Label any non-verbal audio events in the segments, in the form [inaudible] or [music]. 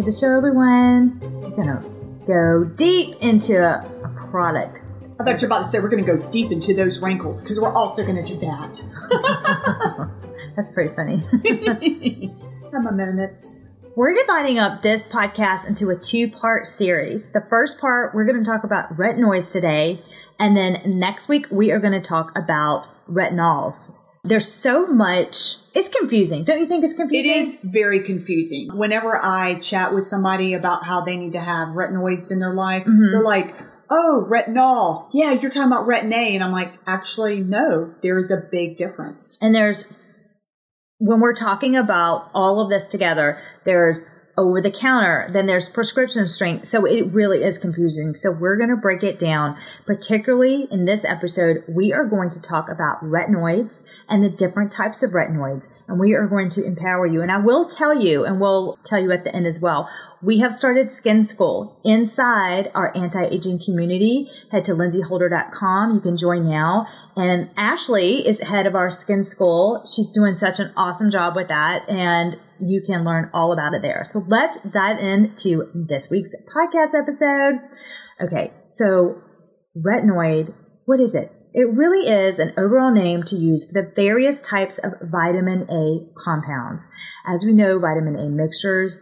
to the show, everyone. We're gonna go deep into a, a product. I thought you were about to say we're to go deep into those wrinkles because we're also to do that. [laughs] That's pretty funny. [laughs] Have my moments. We're dividing up this podcast into a two part series. The first part, we're going to talk about retinoids today. And then next week, we are going to talk about retinols. There's so much, it's confusing. Don't you think it's confusing? It is very confusing. Whenever I chat with somebody about how they need to have retinoids in their life, Mhm. they're like, oh, retinol. Yeah, you're talking about retin A. And I'm like, actually, no, there is a big difference. And there's, when we're talking about all of this together, there's over the counter, then there's prescription strength. So it really is confusing. So we're going to break it down. Particularly in this episode, we are going to talk about retinoids and the different types of retinoids. And we are going to empower you. And I will tell you, and we'll tell you at the end as well. We have started Skin School inside our anti-aging community. Head to lindseyholder.com. You can join now. And Ashley is head of our Skin School. She's doing such an awesome job with that. And you can learn all about it there. So let's dive into this week's podcast episode. Okay. So retinoid, what is it? It really is an overall name to use for the various types of vitamin A compounds. As we know, vitamin A mixtures,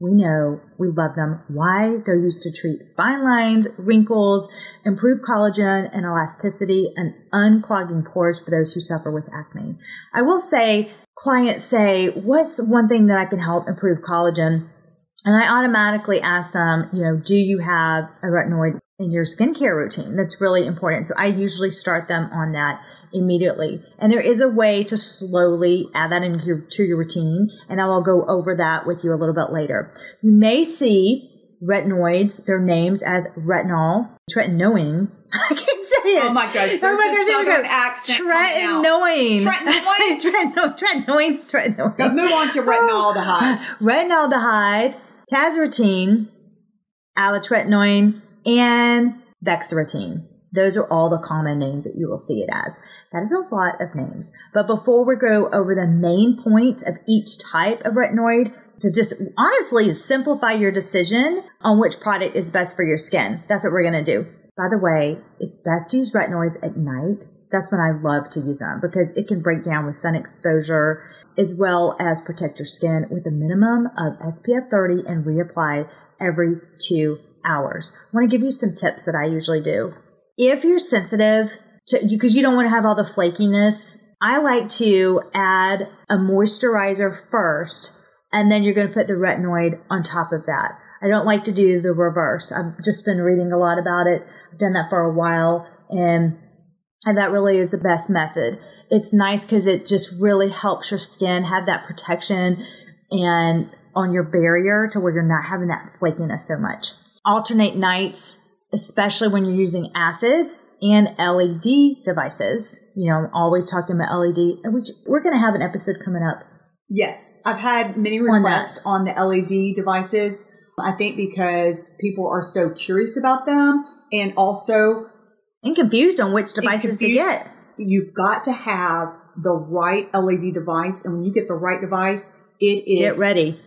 we know we love them. Why? They're used to treat fine lines, wrinkles, improve collagen and elasticity, and unclogging pores for those who suffer with acne. I will say, clients say, what's one thing that I can help improve collagen? And I automatically ask them, you know, do you have a retinoid in your skincare routine? That's really important. So I usually start them on that immediately. And there is a way to slowly add that into your, your routine. And I will go over that with you a little bit later. You may see retinoids, their names as retinol, tretinoin. [laughs] I can't say it. Oh my gosh. Oh my a gosh, southern go. accent. Tretinoin. Tretinoin? [laughs] Tretinoin. Tretinoin. Move on to retinaldehyde. [laughs] Retinaldehyde, tazarotene, alitretinoin, and bexarotene. Those are all the common names that you will see it as. That is a lot of names. But before we go over the main points of each type of retinoid, to just honestly simplify your decision on which product is best for your skin. That's what we're going to do. By the way, it's best to use retinoids at night. That's when I love to use them because it can break down with sun exposure as well as protect your skin with a minimum of SPF 30 and reapply every two hours. I want to give you some tips that I usually do. If you're sensitive to, because you don't want to have all the flakiness, I like to add a moisturizer first and then you're going to put the retinoid on top of that. I don't like to do the reverse. I've just been reading a lot about it. I've done that for a while and and that really is the best method. It's nice because it just really helps your skin have that protection and on your barrier to where you're not having that flakiness so much. Alternate nights, especially when you're using acids and LED devices. You know, I'm always talking about LED, and which we're going to have an episode coming up. Yes, I've had many requests on, the LED devices. I think because people are so curious about them and also And confused on which devices to get. you've got to have the right LED device. And when you get the right device, it is Get ready.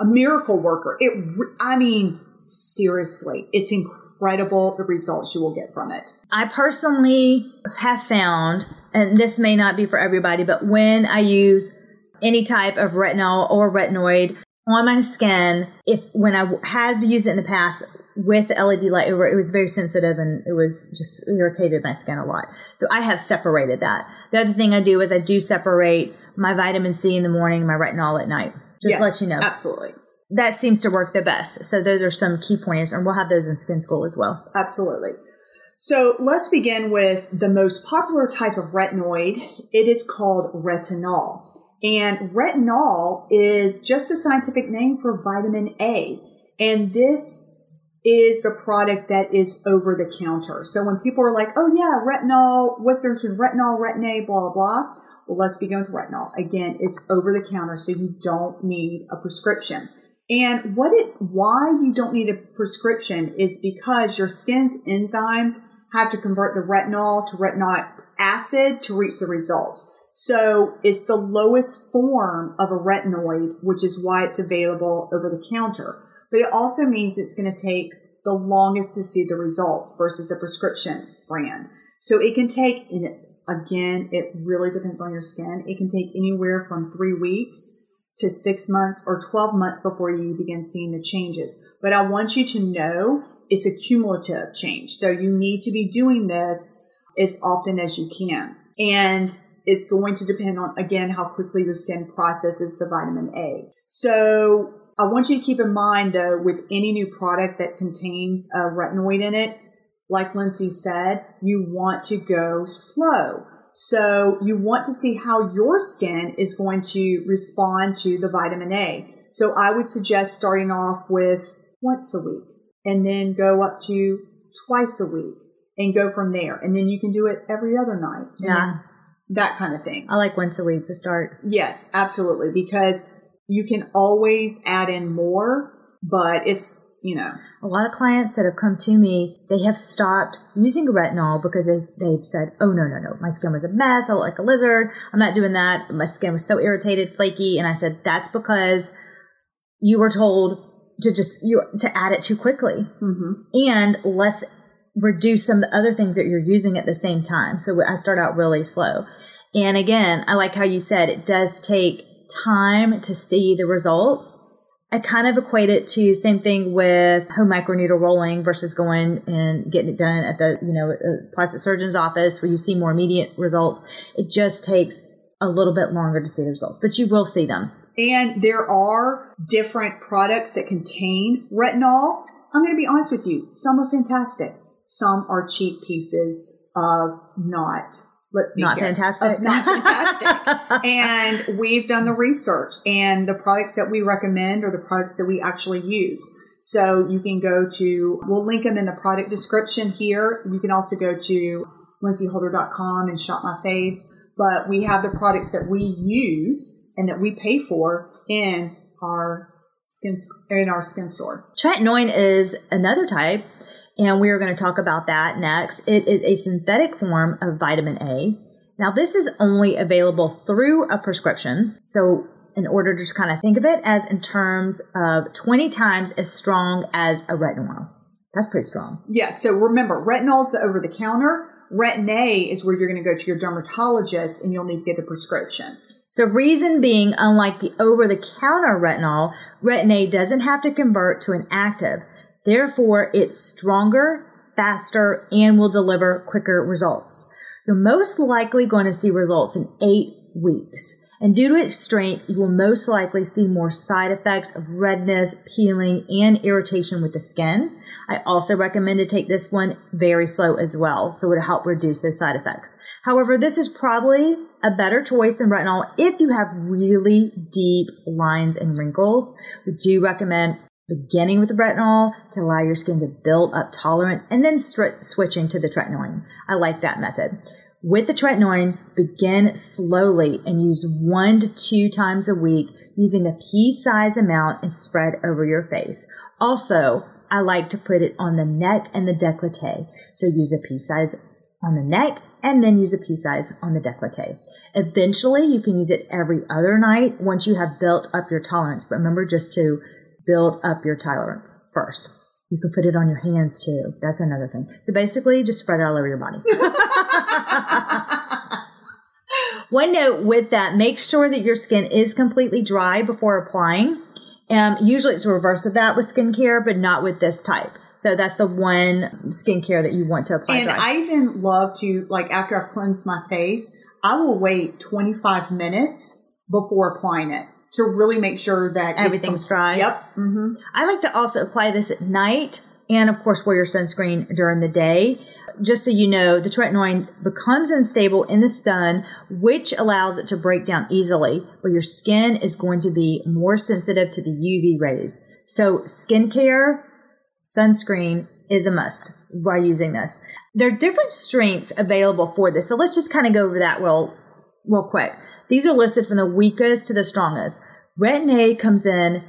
a miracle worker. It, I mean, seriously, it's incredible the results you will get from it. I personally have found, and this may not be for everybody, but when I use any type of retinol or retinoid on my skin, if when I had used it in the past with LED light it was very sensitive and it was just irritated my skin a lot. So I have separated that. The other thing I do is I do separate my vitamin C in the morning, my retinol at night. Just Yes, let you know. Absolutely. That seems to work the best. So those are some key pointers, and we'll have those in skin school as well. Absolutely. So let's begin with the most popular type of retinoid. It is called retinol. And retinol is just a scientific name for vitamin A. And this is the product that is over the counter. So when people are like, oh yeah, retinol, what's the difference between retinol, retin A, blah, blah. Well, let's begin with retinol. Again, it's over the counter, so you don't need a prescription. And what it, why you don't need a prescription is because your skin's enzymes have to convert the retinol to retinoic acid to reach the results. So it's the lowest form of a retinoid, which is why it's available over the counter. but it also means it's going to take the longest to see the results versus a prescription brand. So it can take, and again, it really depends on your skin. It can take anywhere from three weeks to six months or 12 months before you begin seeing the changes. But I want you to know it's a cumulative change. So you need to be doing this as often as you can. And it's going to depend on, again, how quickly your skin processes the vitamin A. So I want you to keep in mind though, with any new product that contains a retinoid in it, like Lindsey said, you want to go slow. So you want to see how your skin is going to respond to the vitamin A. So I would suggest starting off with once a week and then go up to twice a week and go from there. And then you can do it every other night. Yeah. That kind of thing. I like once a week to start. Yes, absolutely. Because you can always add in more, but it's, you know. A lot of clients that have come to me, they have stopped using retinol because they, they've said, oh, no, no, no, my skin was a mess. I look like a lizard. I'm not doing that. My skin was so irritated, flaky. And I said, that's because you were told to just, you, to add it too quickly. Mm-hmm. And let's reduce some of the other things that you're using at the same time. So I start out really slow. And again, I like how you said it does take time to see the results. I kind of equate it to same thing with home microneedle rolling versus going and getting it done at the, you know, uh, plastic surgeon's office where you see more immediate results. It just takes a little bit longer to see the results, but you will see them. And there are different products that contain retinol. I'm going to be honest with you. Some are fantastic. Some are cheap pieces of not let's see not here, fantastic. not fantastic. [laughs] And we've done the research and the products that we recommend are the products that we actually use. So you can go to we'll link them in the product description here. You can also go to lindseyholder.com and shop my faves. But we have the products that we use and that we pay for in our skin in our skin store. Tretinoin is another type and we are going to talk about that next. It is a synthetic form of vitamin A. Now, this is only available through a prescription. So, in order to just kind of think of it as in terms of 20 times as strong as a retinol. That's pretty strong. Yeah. So remember, retinol is the over the counter. Retin A is where you're going to go to your dermatologist and you'll need to get the prescription. So reason being, unlike the over the counter retinol, Retin A doesn't have to convert to an active. Therefore, it's stronger, faster, and will deliver quicker results. You're most likely going to see results in eight weeks. And due to its strength, you will most likely see more side effects of redness, peeling, and irritation with the skin. I also recommend to take this one very slow as well, so it will help reduce those side effects. However, this is probably a better choice than retinol if you have really deep lines and wrinkles. We do recommend beginning with the retinol to allow your skin to build up tolerance and then stri- switching to the tretinoin. I like that method. With the tretinoin, begin slowly and use one to two times a week using a pea size amount and spread over your face. Also, I like to put it on the neck and the decollete. So use a pea size on the neck and then use a pea size on the decollete. Eventually, you can use it every other night once you have built up your tolerance. But remember just to build up your tolerance first. You can put it on your hands too. That's another thing. So basically, just spread it all over your body. [laughs] One note with that, make sure that your skin is completely dry before applying. Um, usually it's the reverse of that with skincare, but not with this type. So that's the one skincare that you want to apply. And dry. I even love to, like, after I've cleansed my face, I will wait 25 minutes before applying it to really make sure that everything's dry. Yep. Mm-hmm. I like to also apply this at night and of course wear your sunscreen during the day. Just so you know, the tretinoin becomes unstable in the sun, which allows it to break down easily, but your skin is going to be more sensitive to the UV rays. So skincare, sunscreen is a must by using this. There are different strengths available for this. So let's just kind of go over that real, real quick. These are listed from the weakest to the strongest. Retin A comes in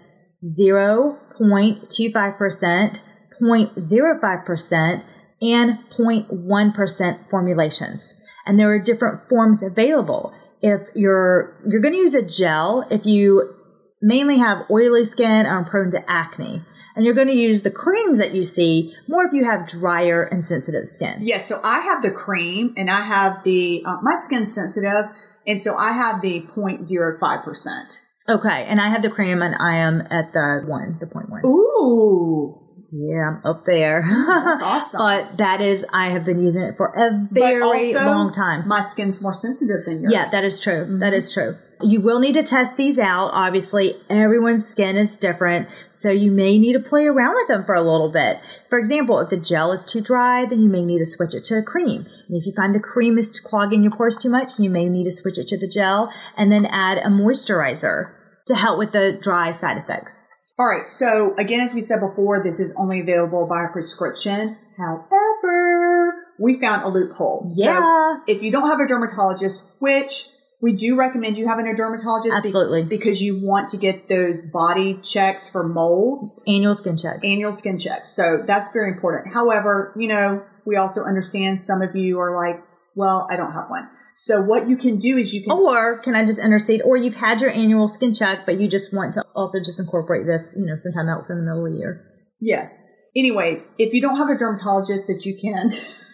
0.25%, 0.05%, and 0.1% formulations. And there are different forms available. If you're, you're going to use a gel, if you mainly have oily skin or are prone to acne, And you're going to use the creams that you see more if you have drier and sensitive skin. Yes, so I have the cream and I have the, uh, my skin's sensitive, and so I have the 0.05%. Okay, and I have the cream and I am at the one, the point one. Ooh. Yeah, I'm up there. That's [laughs] awesome. but that is, I have been using it for a very long time. My skin's more sensitive than yours. Yeah, that is true. That is true. You will need to test these out. Obviously, everyone's skin is different, so you may need to play around with them for a little bit. For example, if the gel is too dry, then you may need to switch it to a cream. And if you find the cream is clogging your pores too much, you may need to switch it to the gel and then add a moisturizer to help with the dry side effects. All right. So again, as we said before, this is only available by prescription. However, we found a loophole. Yeah. So if you don't have a dermatologist, which we do recommend you having a dermatologist be- Absolutely. because you want to get those body checks for moles, Annual skin check. annual skin checks. So that's very important. However, you know, we also understand some of you are like, well, I don't have one. So what you can do is you can Or can I just intercede? Or you've had your annual skin check, but you just want to also just incorporate this, you know, sometime else in the middle of the year. yes. Anyways, if you don't have a dermatologist that you can [laughs]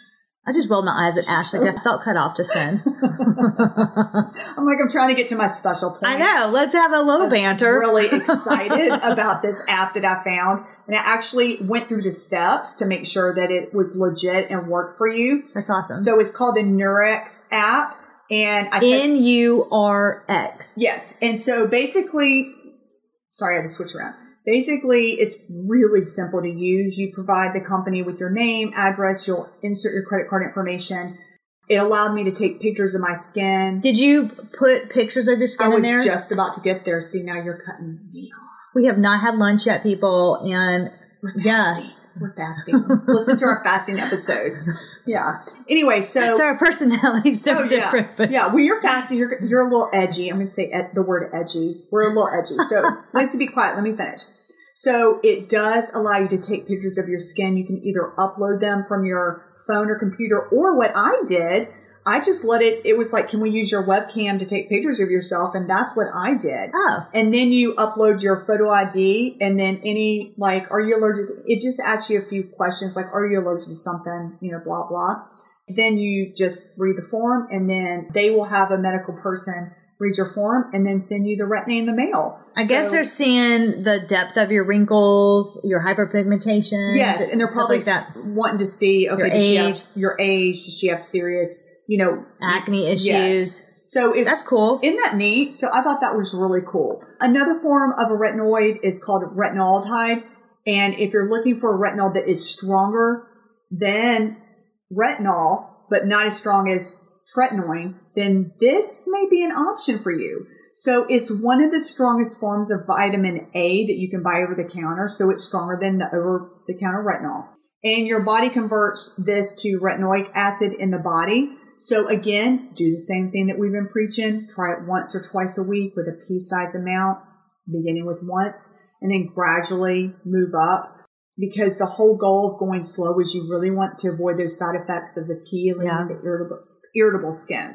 I just rolled my eyes at Ashley. I felt cut off just then. [laughs] I'm like, I'm trying to get to my special point. I know. Let's have a little banter. really [laughs] excited about this app that I found. And I actually went through the steps to make sure that it was legit and worked for you. That's awesome. So it's called the Nurx app. And I N U R X. yes. And so basically, sorry, I had to switch around. Basically, it's really simple to use. You provide the company with your name, address, you'll insert your credit card information. It allowed me to take pictures of my skin. Did you put pictures of your skin in there? I was there? just about to get there. See, now you're cutting me off. we have not had lunch yet, people, and We're Yeah. We're fasting. Listen to our [laughs] fasting episodes. Yeah. Anyway, so, so our personalities oh, different. yeah, But yeah. When you're fasting, you're you're a little edgy. I'm going to say ed- the word edgy. We're a little edgy. So [laughs] let's be quiet. Let me finish. So it does allow you to take pictures of your skin. You can either upload them from your phone or computer, or what I did, I just let it. It was like, can we use your webcam to take pictures of yourself? And that's what I did. oh, And then you upload your photo ID and then any, like, are you allergic to, it just asks you a few questions, like, are you allergic to something, you know, blah, blah. Then you just read the form and then they will have a medical person read your form and then send you the Retin A in the mail. I guess they're seeing the depth of your wrinkles, your hyperpigmentation. Yes, and they're probably like that. wanting to see, okay, Your does she have age. your age? Does she have serious, you know, Acne issues. Yes. So That's cool. Isn't that neat? So I thought that was really cool. Another form of a retinoid is called retinaldehyde. And if you're looking for a retinol that is stronger than retinol, but not as strong as tretinoin, then this may be an option for you. So it's one of the strongest forms of vitamin A that you can buy over the counter. So it's stronger than the over the counter retinol. And your body converts this to retinoic acid in the body. So again, do the same thing that we've been preaching. Try it once or twice a week with a pea size amount, beginning with once and then gradually move up. Because the whole goal of going slow is you really want to avoid those side effects of the pea leading Yeah. to irritable, irritable skin.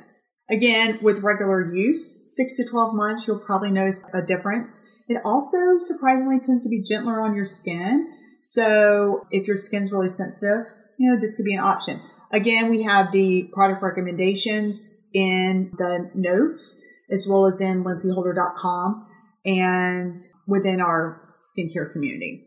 Again, with regular use, six to 12 months, you'll probably notice a difference. It also surprisingly tends to be gentler on your skin. So if your skin's really sensitive, you know, this could be an option. Again, we have the product recommendations in the notes as well as in lindseyholder.com and within our skincare community.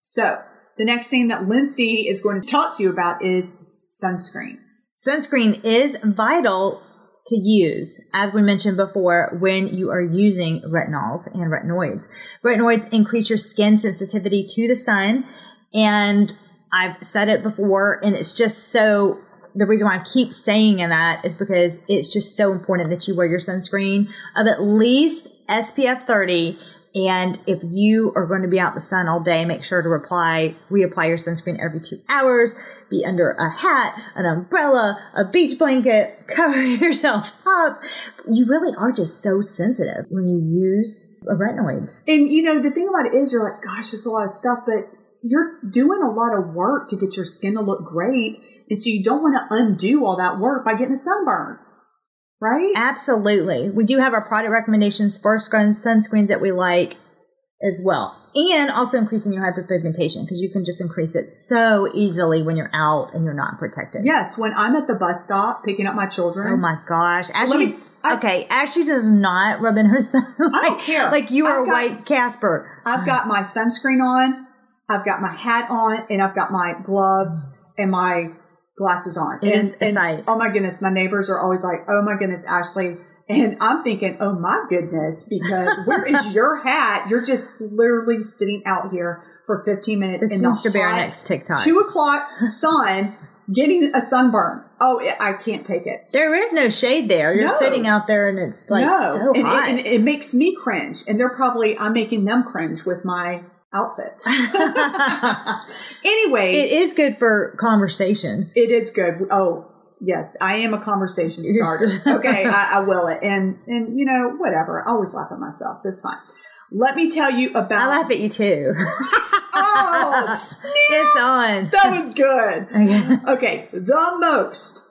So the next thing that Lindsey is going to talk to you about is sunscreen. Sunscreen is vital to use, as we mentioned before, when you are using retinols and retinoids. Retinoids increase your skin sensitivity to the sun. And I've said it before, and it's just so the reason why I keep saying that is because it's just so important that you wear your sunscreen of at least SPF 30. And if you are going to be out in the sun all day, make sure to reply, reapply your sunscreen every two hours, be under a hat, an umbrella, a beach blanket, [laughs] cover yourself up. You really are just so sensitive when you use a retinoid. And you know, the thing about it is you're like, gosh, there's a lot of stuff, but you're doing a lot of work to get your skin to look great. And so you don't want to undo all that work by getting a sunburn. Right? Absolutely. We do have our product recommendations for sun- sunscreens that we like as well. and also increasing your hyperpigmentation because you can just increase it so easily when you're out and you're not protected. Yes, when I'm at the bus stop picking up my children. Oh my gosh. Ashley, me- I- okay, Ashley does not rub in her sun. [laughs] like, don't care. Like you are got- white Casper. I've got my sunscreen on, I've got my hat on, and I've got my gloves and my glasses on. It and, is a sight. Oh my goodness, my neighbors are always like, "Oh my goodness, Ashley." And I'm thinking, "Oh my goodness," because [laughs] where is your hat? You're just literally sitting out here for 15 minutes This in the needs to be our next TikTok. two o'clock sun, getting a sunburn. Oh, I can't take it. There is no shade there. You're No. sitting out there and it's like no, so and, hot. and it makes me cringe, and they're probably I'm making them cringe with my outfits. [laughs] Anyways, it is good for conversation. It is good. Oh, yes, I am a conversation starter. [laughs] okay, I, I will it, and and you know whatever. I always laugh at myself, so it's fine. Let me tell you about. I laugh at you too. [laughs] Oh, snap. it's on. that was good. Okay. Okay, the most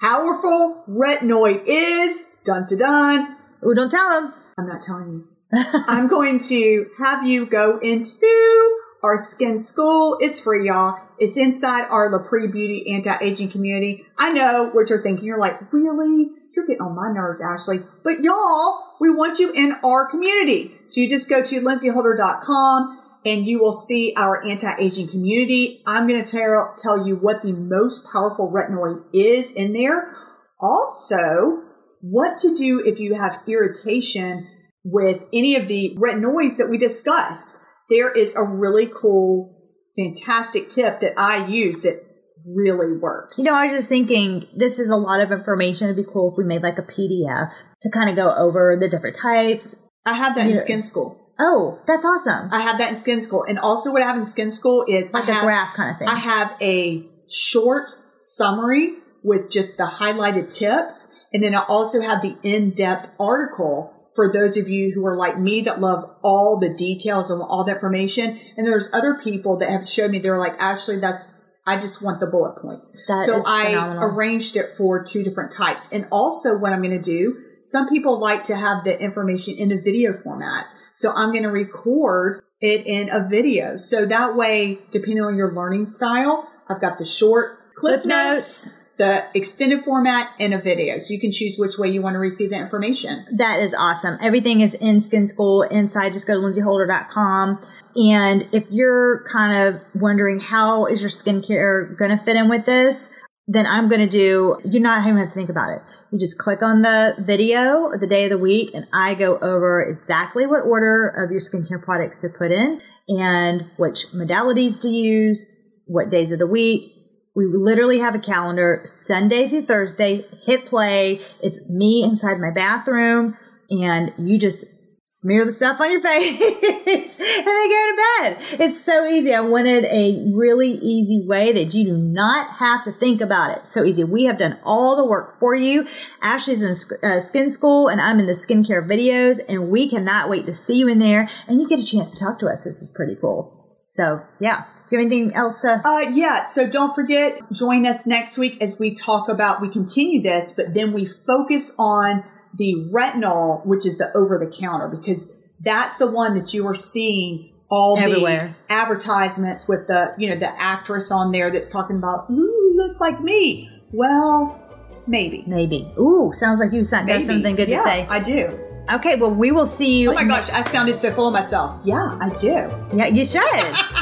powerful retinoid is dun to dun. Ooh, don't tell them. I'm not telling you. I'm [laughs] going to have you go into our skin school. It's free, y'all. It's inside our La LaPree Beauty anti-aging community. I know what you're thinking. You're like, really? You're getting on my nerves, Ashley. But y'all, we want you in our community. So you just go to lindseyholder.com and you will see our anti-aging community. I'm going to tell, tell you what the most powerful retinoid is in there. Also, what to do if you have irritation with any of the retinoids that we discussed. There is a really cool, fantastic tip that I use that really works. You know, I was just thinking this is a lot of information. It'd be cool if we made like a PDF to kind of go over the different types. I have that in. Skin School. Oh, that's awesome. I have that in Skin School. And also what I have in Skin School is like I a have, graph kind of thing. I have a short summary with just the highlighted tips. And then I also have the in-depth article for those of you who are like me that love all the details and all the information. And there's other people that have showed me they're like, Ashley, that's I just want the bullet points. That so I arranged it for two different types. And also what I'm going to do, some people like to have the information in a video format. So I'm going to record it in a video. So that way, depending on your learning style, I've got the short clip Cliff notes, the extended format, and a video. So you can choose which way you want to receive the information. That is awesome. Everything is in Skin School inside. Just go to lindseyholder.com. And if you're kind of wondering how is your skincare going to fit in with this, then I'm going to do, you're not even have to think about it. You just click on the video of the day of the week and I go over exactly what order of your skincare products to put in and which modalities to use, what days of the week. We literally have a calendar Sunday through Thursday, hit play. It's me inside my bathroom and you just smear the stuff on your [laughs] face and then go to bed. It's so easy. I wanted a really easy way that you do not have to think about it. So easy. We have done all the work for you. Ashley's in uh, skin school and I'm in the skincare videos and we cannot wait to see you in there and you get a chance to talk to us. This is pretty cool. So yeah. Do you have anything else to? Uh, yeah. So don't forget, join us next week as we talk about, we continue this, but then we focus on the retinol, which is the over the counter, because that's the one that you are seeing all Everywhere. the advertisements with the, you know, the actress on there that's talking about, ooh, look like me. Well, maybe. Maybe. Ooh, sounds like you got something good Yeah, to say. I do. Okay, well, we will see you. Oh my gosh, I sounded so full of myself. Yeah, I do. Yeah, you should.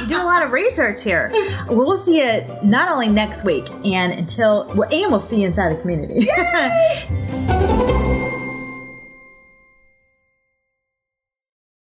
you do a lot of research here. We'll see you not only next week and until, well, and we'll see you inside the community. [laughs]